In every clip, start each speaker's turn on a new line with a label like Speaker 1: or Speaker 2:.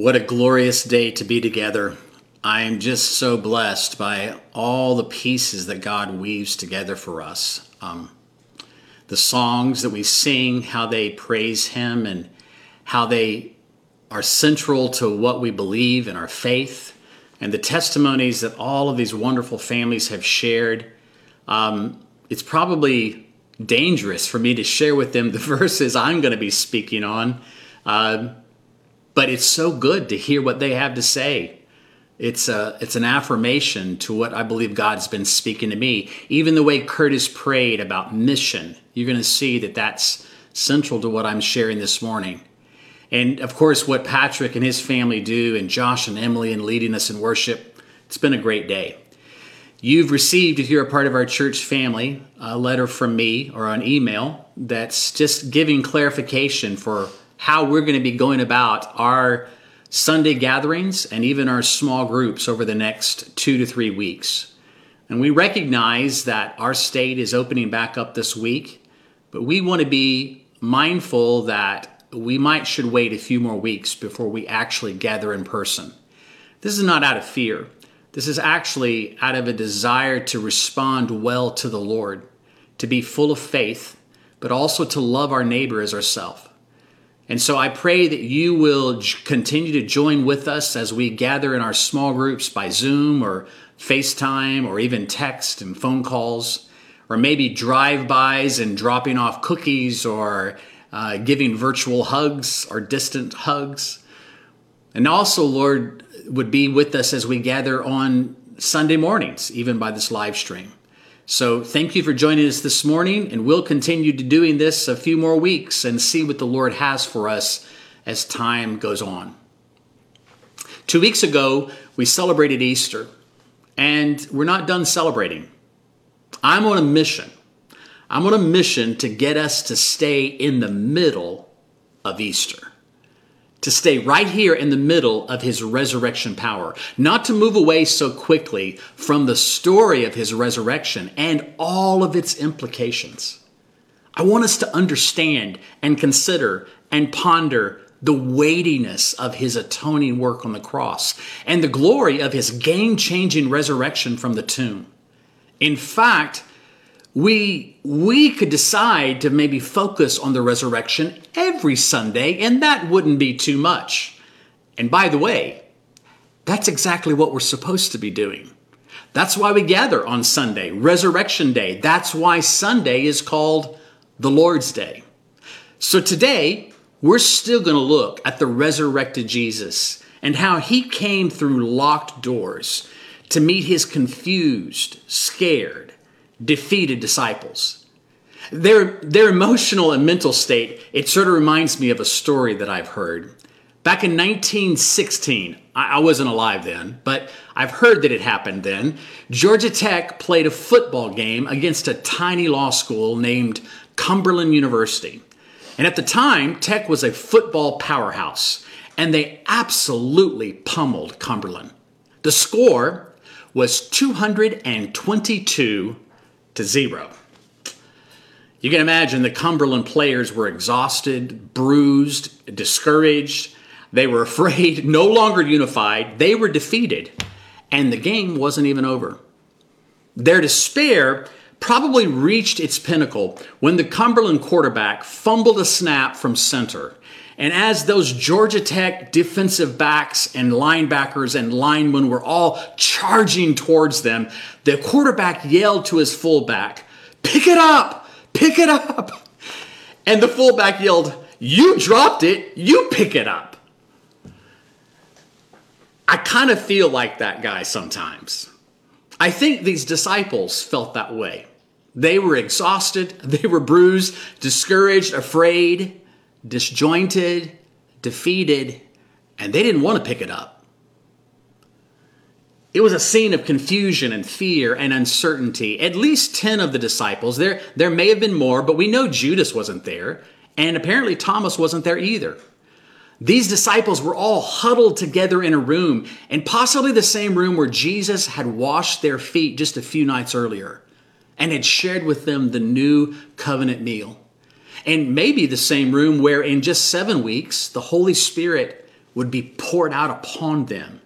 Speaker 1: What a glorious day to be together. I am just so blessed by all the pieces that God weaves together for us. Um, the songs that we sing, how they praise Him, and how they are central to what we believe in our faith, and the testimonies that all of these wonderful families have shared. Um, it's probably dangerous for me to share with them the verses I'm going to be speaking on. Uh, but it's so good to hear what they have to say. It's a it's an affirmation to what I believe God's been speaking to me. Even the way Curtis prayed about mission, you're going to see that that's central to what I'm sharing this morning. And of course, what Patrick and his family do, and Josh and Emily and leading us in worship, it's been a great day. You've received, if you're a part of our church family, a letter from me or an email that's just giving clarification for how we're going to be going about our Sunday gatherings and even our small groups over the next two to three weeks. And we recognize that our state is opening back up this week, but we want to be mindful that we might should wait a few more weeks before we actually gather in person. This is not out of fear. This is actually out of a desire to respond well to the Lord, to be full of faith, but also to love our neighbor as ourselves. And so I pray that you will continue to join with us as we gather in our small groups by Zoom or FaceTime or even text and phone calls, or maybe drive bys and dropping off cookies or uh, giving virtual hugs or distant hugs. And also, Lord, would be with us as we gather on Sunday mornings, even by this live stream. So thank you for joining us this morning, and we'll continue to doing this a few more weeks and see what the Lord has for us as time goes on. Two weeks ago, we celebrated Easter, and we're not done celebrating. I'm on a mission. I'm on a mission to get us to stay in the middle of Easter to stay right here in the middle of his resurrection power, not to move away so quickly from the story of his resurrection and all of its implications. I want us to understand and consider and ponder the weightiness of his atoning work on the cross and the glory of his game changing resurrection from the tomb. In fact, we we could decide to maybe focus on the resurrection every Sunday and that wouldn't be too much. And by the way, that's exactly what we're supposed to be doing. That's why we gather on Sunday, Resurrection Day. That's why Sunday is called the Lord's Day. So today, we're still going to look at the resurrected Jesus and how he came through locked doors to meet his confused, scared, defeated disciples. Their, their emotional and mental state, it sort of reminds me of a story that I've heard. Back in 1916, I wasn't alive then, but I've heard that it happened then. Georgia Tech played a football game against a tiny law school named Cumberland University. And at the time, Tech was a football powerhouse, and they absolutely pummeled Cumberland. The score was 222 to zero. You can imagine the Cumberland players were exhausted, bruised, discouraged. They were afraid, no longer unified. They were defeated, and the game wasn't even over. Their despair probably reached its pinnacle when the Cumberland quarterback fumbled a snap from center. And as those Georgia Tech defensive backs and linebackers and linemen were all charging towards them, the quarterback yelled to his fullback, Pick it up! Pick it up! And the fullback yelled, You dropped it, you pick it up. I kind of feel like that guy sometimes. I think these disciples felt that way. They were exhausted, they were bruised, discouraged, afraid, disjointed, defeated, and they didn't want to pick it up. It was a scene of confusion and fear and uncertainty. At least 10 of the disciples, there, there may have been more, but we know Judas wasn't there, and apparently Thomas wasn't there either. These disciples were all huddled together in a room, and possibly the same room where Jesus had washed their feet just a few nights earlier and had shared with them the new covenant meal. And maybe the same room where in just seven weeks, the Holy Spirit would be poured out upon them,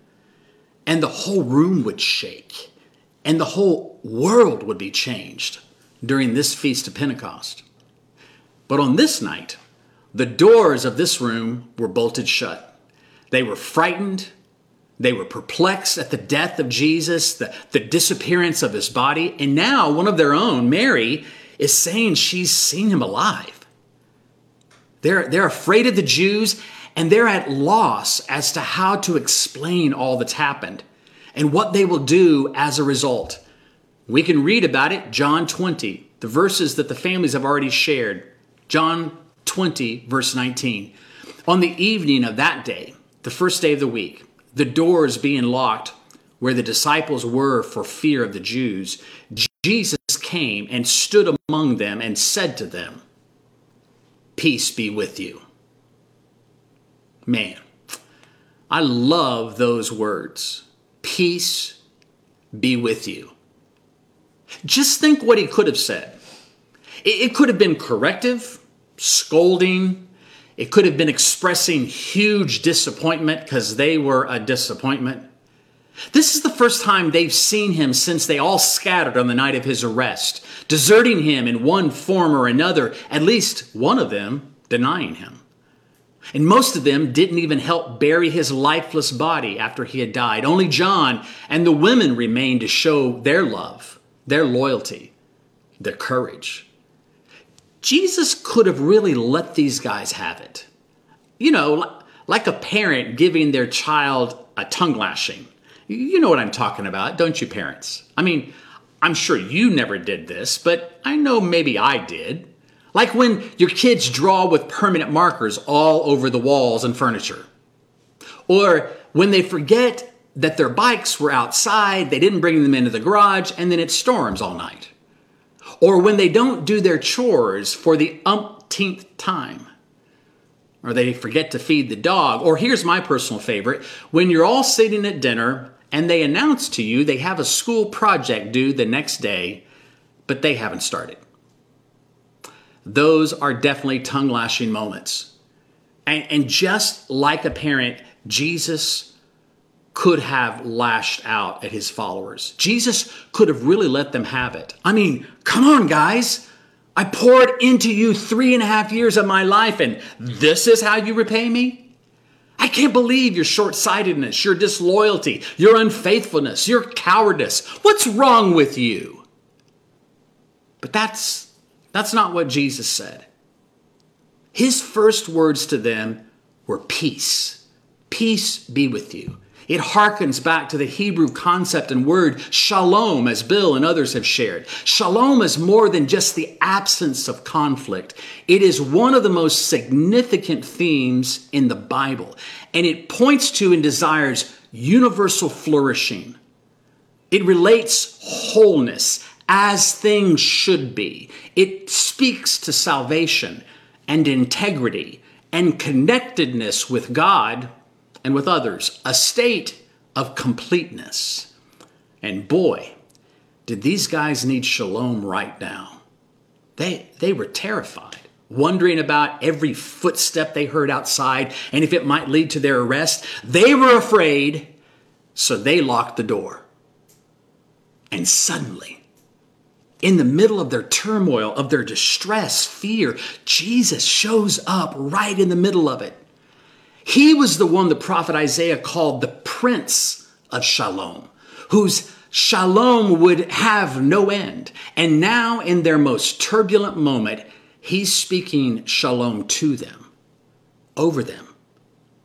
Speaker 1: and the whole room would shake, and the whole world would be changed during this feast of Pentecost. But on this night, the doors of this room were bolted shut. They were frightened. They were perplexed at the death of Jesus, the, the disappearance of his body. And now one of their own, Mary, is saying she's seen him alive. They're, they're afraid of the Jews and they're at loss as to how to explain all that's happened and what they will do as a result. We can read about it, John 20, the verses that the families have already shared. John 20, verse 19. On the evening of that day, the first day of the week, the doors being locked where the disciples were for fear of the Jews, Jesus came and stood among them and said to them, Peace be with you. Man, I love those words. Peace be with you. Just think what he could have said. It could have been corrective, scolding. It could have been expressing huge disappointment because they were a disappointment. This is the first time they've seen him since they all scattered on the night of his arrest, deserting him in one form or another, at least one of them denying him. And most of them didn't even help bury his lifeless body after he had died. Only John and the women remained to show their love, their loyalty, their courage. Jesus could have really let these guys have it. You know, like a parent giving their child a tongue lashing. You know what I'm talking about, don't you, parents? I mean, I'm sure you never did this, but I know maybe I did. Like when your kids draw with permanent markers all over the walls and furniture. Or when they forget that their bikes were outside, they didn't bring them into the garage, and then it storms all night or when they don't do their chores for the umpteenth time, or they forget to feed the dog, or here's my personal favorite when you're all sitting at dinner and they announce to you they have a school project due the next day, but they haven't started. Those are definitely tongue lashing moments. And, and just like a parent, Jesus could have lashed out at his followers. Jesus could have really let them have it. I mean, come on, guys. I poured into you three and a half years of my life, and this is how you repay me? I can't believe your short sightedness, your disloyalty, your unfaithfulness, your cowardice. What's wrong with you? But that's, that's not what Jesus said. His first words to them were peace. Peace be with you. It harkens back to the Hebrew concept and word shalom, as Bill and others have shared. Shalom is more than just the absence of conflict. It is one of the most significant themes in the Bible, and it points to and desires universal flourishing. It relates wholeness as things should be. It speaks to salvation and integrity and connectedness with God and with others, a state of completeness. And boy, did these guys need shalom right now. They, they were terrified, wondering about every footstep they heard outside and if it might lead to their arrest. They were afraid, so they locked the door. And suddenly, in the middle of their turmoil, of their distress, fear, Jesus shows up right in the middle of it. He was the one the prophet Isaiah called the Prince of Shalom, whose shalom would have no end. And now, in their most turbulent moment, he's speaking shalom to them, over them.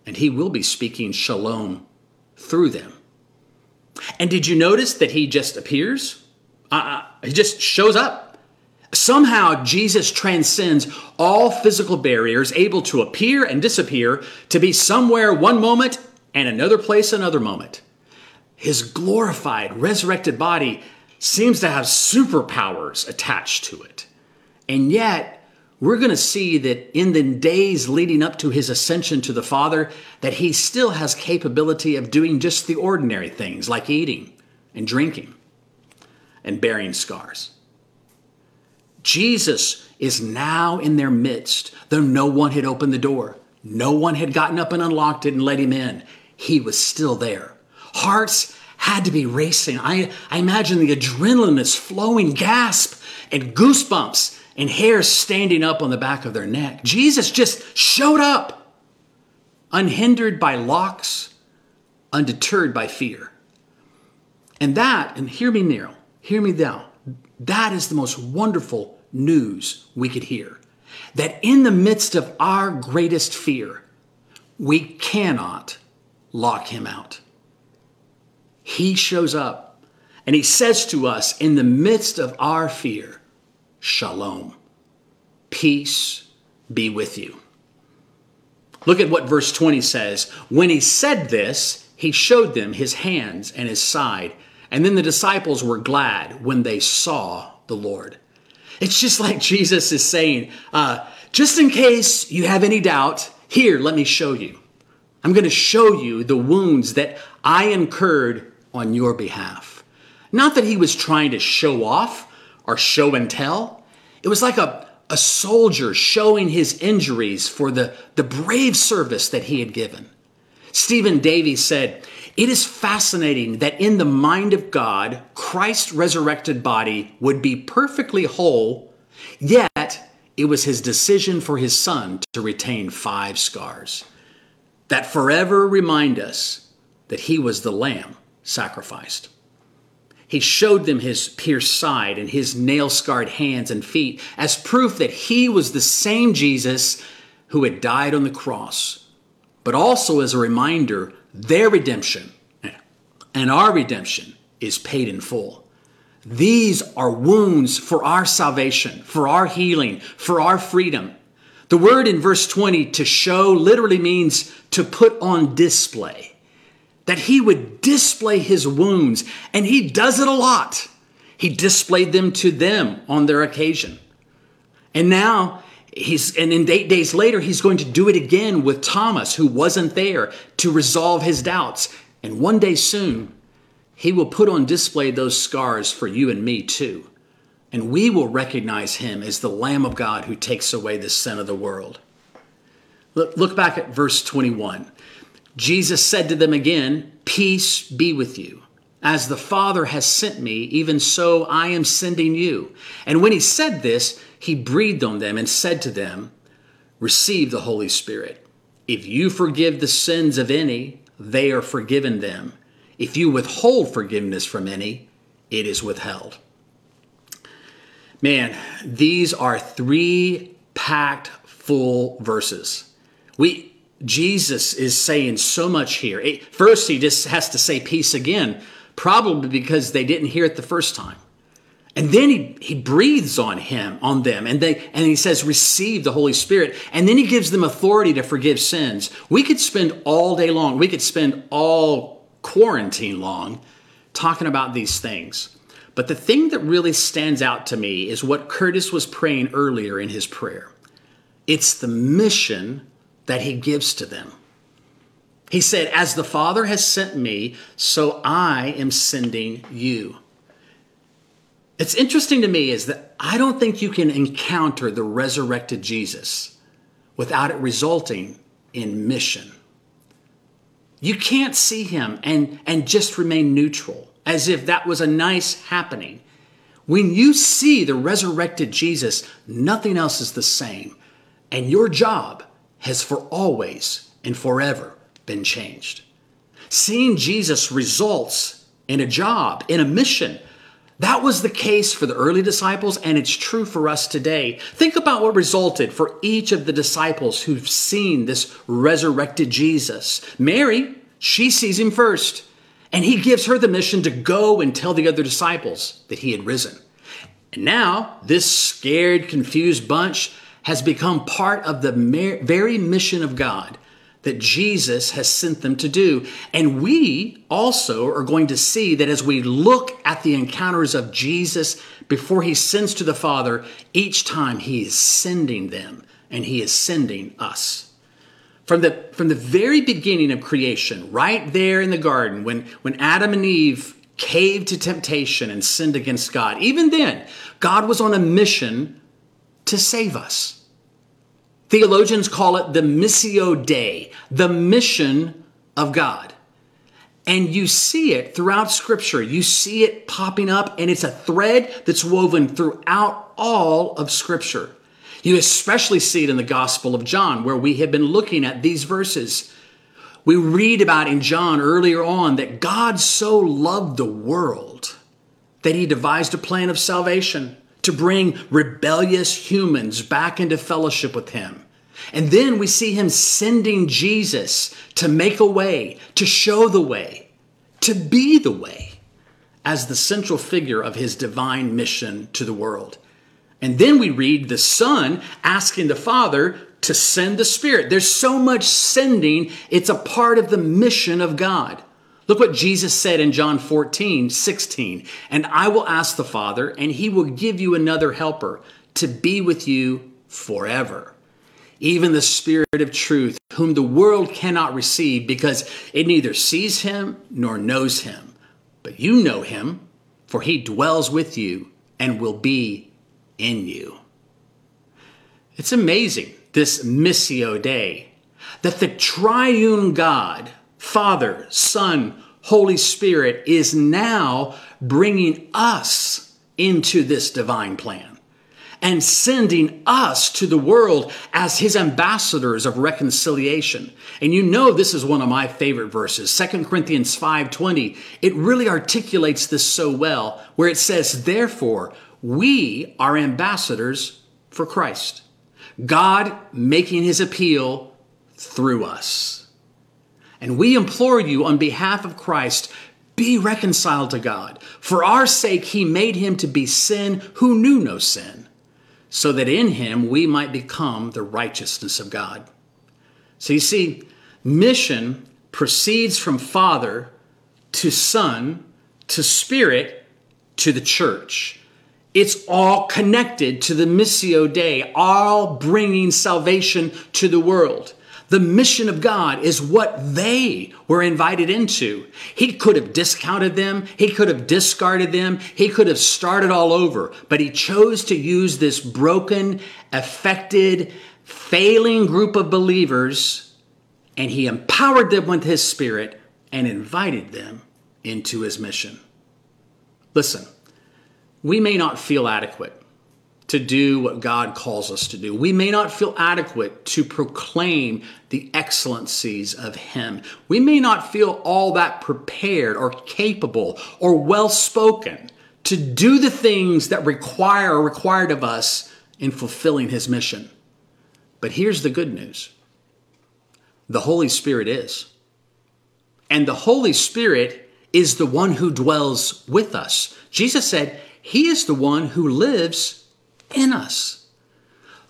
Speaker 1: And he will be speaking shalom through them. And did you notice that he just appears? Uh, uh he just shows up. Somehow, Jesus transcends all physical barriers, able to appear and disappear, to be somewhere one moment and another place another moment. His glorified, resurrected body seems to have superpowers attached to it. And yet, we're going to see that in the days leading up to his ascension to the Father, that he still has capability of doing just the ordinary things like eating and drinking and bearing scars. Jesus is now in their midst, though no one had opened the door. No one had gotten up and unlocked it and let him in. He was still there. Hearts had to be racing. I, I imagine the adrenaline is flowing, gasp, and goosebumps, and hair standing up on the back of their neck. Jesus just showed up, unhindered by locks, undeterred by fear. And that, and hear me now, hear me now, that is the most wonderful news we could hear. That in the midst of our greatest fear, we cannot lock him out. He shows up and he says to us in the midst of our fear, Shalom, peace be with you. Look at what verse 20 says. When he said this, he showed them his hands and his side. And then the disciples were glad when they saw the Lord. It's just like Jesus is saying, uh, just in case you have any doubt, here, let me show you. I'm going to show you the wounds that I incurred on your behalf. Not that he was trying to show off or show and tell. It was like a, a soldier showing his injuries for the, the brave service that he had given. Stephen Davies said, It is fascinating that in the mind of God, Christ's resurrected body would be perfectly whole, yet it was his decision for his son to retain five scars that forever remind us that he was the lamb sacrificed. He showed them his pierced side and his nail scarred hands and feet as proof that he was the same Jesus who had died on the cross, but also as a reminder their redemption and our redemption is paid in full. These are wounds for our salvation, for our healing, for our freedom. The word in verse 20 to show literally means to put on display that he would display his wounds, and he does it a lot. He displayed them to them on their occasion. And now he's, and in eight days later, he's going to do it again with Thomas, who wasn't there to resolve his doubts. And one day soon, he will put on display those scars for you and me too. And we will recognize him as the Lamb of God who takes away the sin of the world. Look back at verse 21. Jesus said to them again, Peace be with you. As the Father has sent me, even so I am sending you. And when he said this, he breathed on them and said to them, Receive the Holy Spirit. If you forgive the sins of any, they are forgiven them. If you withhold forgiveness from any, it is withheld. Man, these are three packed full verses. We Jesus is saying so much here. First, he just has to say peace again, probably because they didn't hear it the first time. And then he, he breathes on him, on them, and they and he says, receive the Holy Spirit. And then he gives them authority to forgive sins. We could spend all day long, we could spend all quarantine long talking about these things. But the thing that really stands out to me is what Curtis was praying earlier in his prayer. It's the mission that he gives to them. He said, As the Father has sent me, so I am sending you. It's interesting to me is that I don't think you can encounter the resurrected Jesus without it resulting in mission. You can't see him and, and just remain neutral as if that was a nice happening. When you see the resurrected Jesus, nothing else is the same. And your job has for always and forever been changed. Seeing Jesus results in a job, in a mission. That was the case for the early disciples, and it's true for us today. Think about what resulted for each of the disciples who've seen this resurrected Jesus. Mary, she sees him first, and he gives her the mission to go and tell the other disciples that he had risen. And now, this scared, confused bunch, has become part of the very mission of God that Jesus has sent them to do. And we also are going to see that as we look at the encounters of Jesus before he sends to the Father, each time he is sending them and he is sending us. From the, from the very beginning of creation, right there in the garden, when, when Adam and Eve caved to temptation and sinned against God, even then, God was on a mission to save us. Theologians call it the Missio Dei, the mission of God. And you see it throughout Scripture. You see it popping up, and it's a thread that's woven throughout all of Scripture. You especially see it in the Gospel of John, where we have been looking at these verses. We read about in John earlier on that God so loved the world that he devised a plan of salvation to bring rebellious humans back into fellowship with him. And then we see him sending Jesus to make a way, to show the way, to be the way as the central figure of his divine mission to the world. And then we read the Son asking the Father to send the Spirit. There's so much sending, it's a part of the mission of God. Look what Jesus said in John 14, 16. And I will ask the Father, and he will give you another helper to be with you forever. Even the Spirit of truth, whom the world cannot receive because it neither sees him nor knows him. But you know him, for he dwells with you and will be in you. It's amazing, this Missio Dei, that the triune God Father, Son, Holy Spirit is now bringing us into this divine plan and sending us to the world as his ambassadors of reconciliation. And you know this is one of my favorite verses, 2 Corinthians 5:20. It really articulates this so well where it says, "Therefore, we are ambassadors for Christ. God making his appeal through us." And we implore you on behalf of Christ, be reconciled to God. For our sake, he made him to be sin who knew no sin, so that in him we might become the righteousness of God. So you see, mission proceeds from Father to Son to Spirit to the church. It's all connected to the Missio Dei, all bringing salvation to the world. The mission of God is what they were invited into. He could have discounted them. He could have discarded them. He could have started all over, but he chose to use this broken, affected, failing group of believers and he empowered them with his spirit and invited them into his mission. Listen, we may not feel adequate to do what God calls us to do. We may not feel adequate to proclaim the excellencies of Him. We may not feel all that prepared or capable or well spoken to do the things that require or required of us in fulfilling His mission. But here's the good news the Holy Spirit is. And the Holy Spirit is the one who dwells with us. Jesus said, He is the one who lives in us.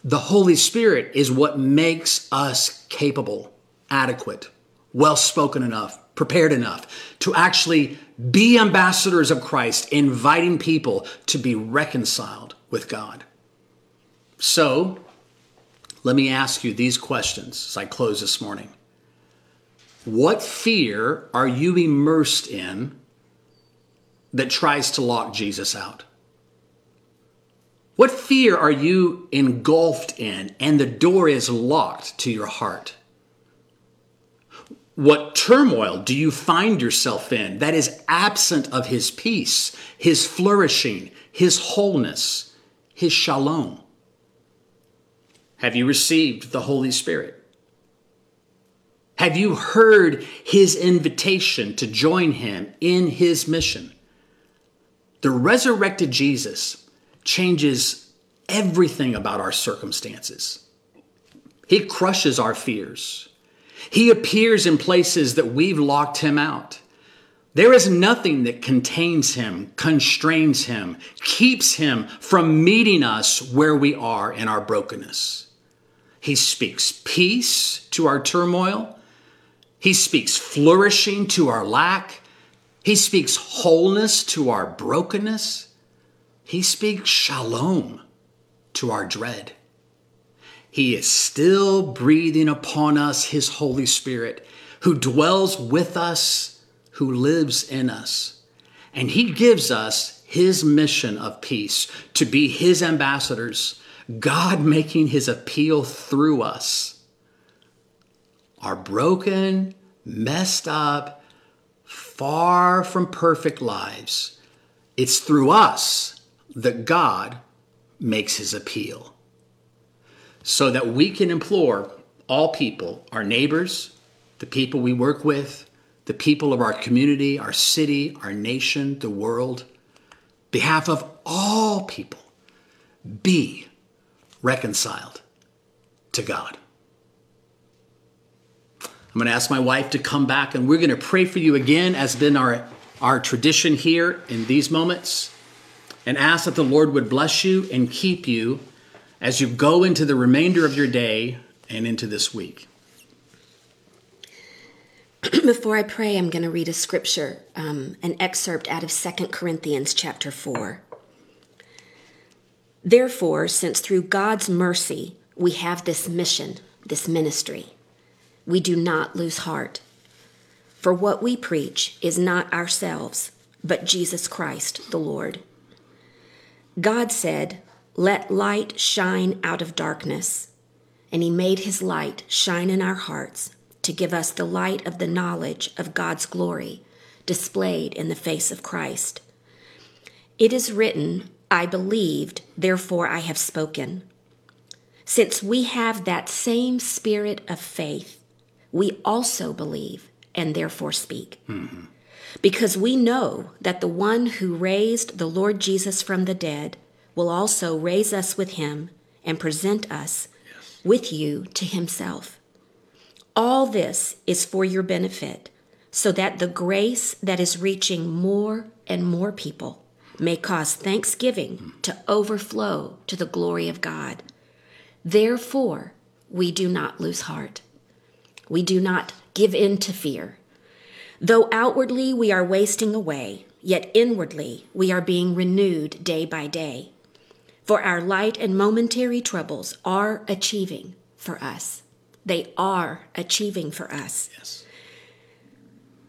Speaker 1: The Holy Spirit is what makes us capable, adequate, well spoken enough, prepared enough to actually be ambassadors of Christ, inviting people to be reconciled with God. So, let me ask you these questions as I close this morning. What fear are you immersed in that tries to lock Jesus out? What fear are you engulfed in and the door is locked to your heart? What turmoil do you find yourself in that is absent of His peace, His flourishing, His wholeness, His shalom? Have you received the Holy Spirit? Have you heard His invitation to join Him in His mission? The resurrected Jesus changes everything about our circumstances. He crushes our fears. He appears in places that we've locked him out. There is nothing that contains him, constrains him, keeps him from meeting us where we are in our brokenness. He speaks peace to our turmoil. He speaks flourishing to our lack. He speaks wholeness to our brokenness. He speaks shalom to our dread. He is still breathing upon us His Holy Spirit, who dwells with us, who lives in us. And He gives us His mission of peace to be His ambassadors, God making his appeal through us. Our broken, messed up, far from perfect lives. It's through us that God makes his appeal. So that we can implore all people, our neighbors, the people we work with, the people of our community, our city, our nation, the world, behalf of all people, be reconciled to God. I'm going to ask my wife to come back and we're going to pray for you again, as been our, our tradition here in these moments, and ask that the Lord would bless you and keep you as you go into the remainder of your day and into this week.
Speaker 2: Before I pray, I'm going to read a scripture, um, an excerpt out of Second Corinthians chapter 4. Therefore, since through God's mercy we have this mission, this ministry, we do not lose heart. For what we preach is not ourselves, but Jesus Christ the Lord. God said, Let light shine out of darkness. And he made his light shine in our hearts to give us the light of the knowledge of God's glory displayed in the face of Christ. It is written, I believed, therefore I have spoken. Since we have that same spirit of faith, we also believe and therefore speak. Mm-hmm. Because we know that the one who raised the Lord Jesus from the dead will also raise us with him and present us yes. with you to himself. All this is for your benefit, so that the grace that is reaching more and more people may cause thanksgiving to overflow to the glory of God. Therefore, we do not lose heart. We do not give in to fear. Though outwardly we are wasting away, yet inwardly we are being renewed day by day. For our light and momentary troubles are achieving for us. They are achieving for us yes.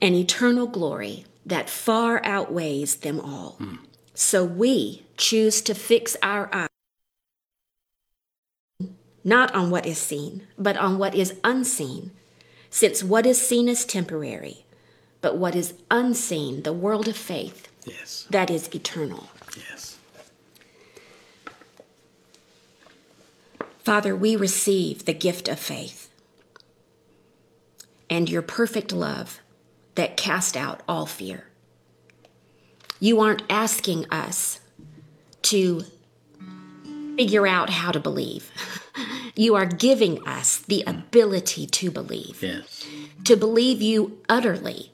Speaker 2: an eternal glory that far outweighs them all. Mm. So we choose to fix our eyes not on what is seen, but on what is unseen, since what is seen is temporary, but what is unseen, the world of faith, yes. that is eternal. Yes. Father, we receive the gift of faith and your perfect love that cast out all fear. You aren't asking us to figure out how to believe. You are giving us the ability to believe. Yes. To believe you utterly,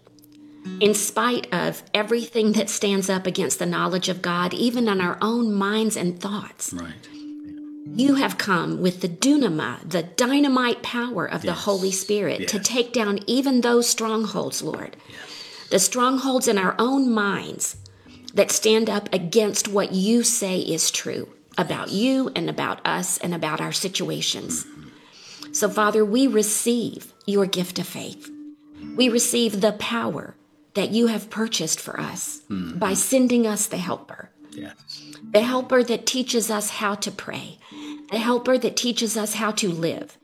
Speaker 2: in spite of everything that stands up against the knowledge of God, even in our own minds and thoughts. Right. You have come with the dunama, the dynamite power of yes. the Holy Spirit yes. to take down even those strongholds, Lord. Yes. The strongholds in our own minds that stand up against what you say is true about you and about us and about our situations. So, Father, we receive your gift of faith. We receive the power that you have purchased for us mm-hmm. by sending us the helper. Yes. The helper that teaches us how to pray, the helper that teaches us how to live,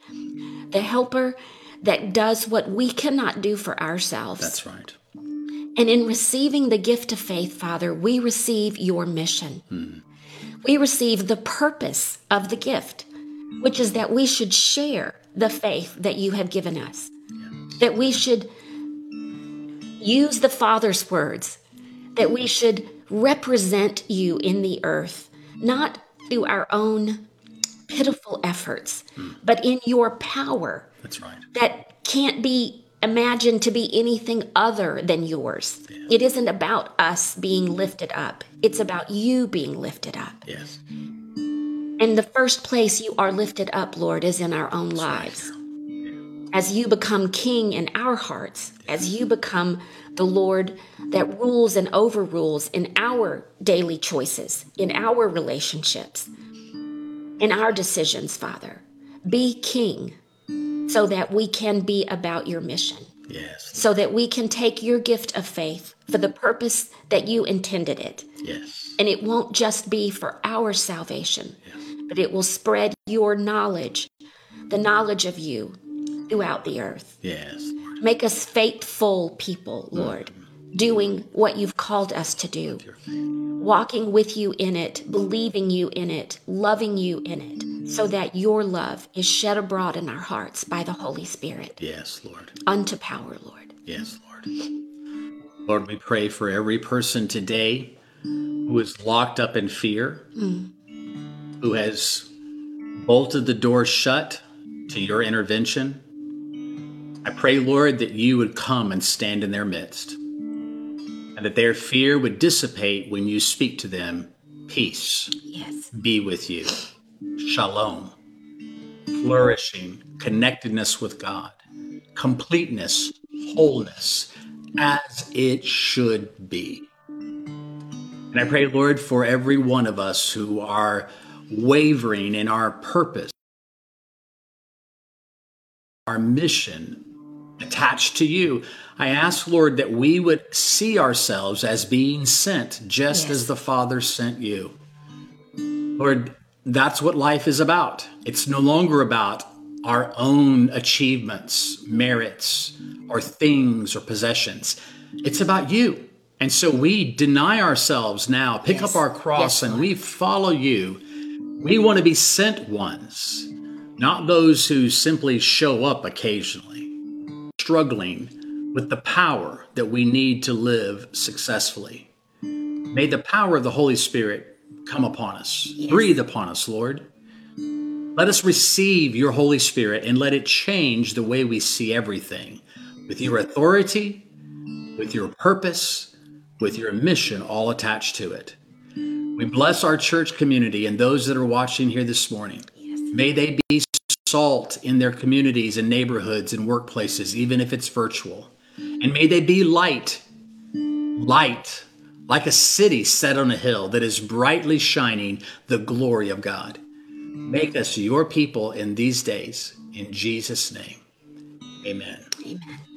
Speaker 2: the helper that does what we cannot do for ourselves.
Speaker 1: That's right.
Speaker 2: And in receiving the gift of faith, Father, we receive your mission. Hmm. We receive the purpose of the gift, which is that we should share the faith that you have given us, that we should use the Father's words, that we should represent you in the earth, not through our own pitiful efforts, hmm. but in your power.
Speaker 1: That's right.
Speaker 2: That can't be imagined to be anything other than yours. Yeah. It isn't about us being lifted up, it's about you being lifted up.
Speaker 1: Yes.
Speaker 2: And the first place you are lifted up, Lord, is in our own That's lives. Right. As you become king in our hearts, as you become the Lord that rules and overrules in our daily choices, in our relationships, in our decisions, Father. Be king so that we can be about your mission.
Speaker 1: Yes.
Speaker 2: So that we can take your gift of faith for the purpose that you intended it.
Speaker 1: Yes.
Speaker 2: And it won't just be for our salvation, yes. but it will spread your knowledge, the knowledge of you, throughout the earth.
Speaker 1: Yes.
Speaker 2: Make us faithful people, mm. Lord, doing what you've called us to do, walking with you in it, believing you in it, loving you in it, so that your love is shed abroad in our hearts by the Holy Spirit
Speaker 1: Yes, Lord.
Speaker 2: unto power, Lord.
Speaker 1: Yes, Lord. Lord, we pray for every person today who is locked up in fear, mm. who has bolted the door shut to your intervention. I pray, Lord, that you would come and stand in their midst, and that their fear would dissipate when you speak to them. Peace
Speaker 2: Yes.
Speaker 1: be with you. Shalom. Flourishing, connectedness with God, completeness, wholeness, as it should be. And I pray, Lord, for every one of us who are wavering in our purpose, our mission attached to you. I ask, Lord, that we would see ourselves as being sent just
Speaker 2: Yes.
Speaker 1: as the Father sent you. Lord, that's what life is about. It's no longer about our own achievements, merits, or things or possessions. It's about you. And so we deny ourselves now, pick
Speaker 2: Yes.
Speaker 1: up our cross,
Speaker 2: Yes,
Speaker 1: and we follow you. We want to be sent ones, not those who simply show up occasionally, struggling with the power that we need to live successfully. May the power of the Holy Spirit come upon us. Breathe upon us, Lord. Let us receive your Holy Spirit and let it change the way we see everything with your authority, with your purpose, with your mission all attached to it. We bless our church community and those that are watching here this morning. May they be salt in their communities and neighborhoods and workplaces, even if it's virtual. And may they be light, light, like a city set on a hill that is brightly shining the glory of God. Make us your people in these days. In Jesus' name, amen.
Speaker 2: Amen.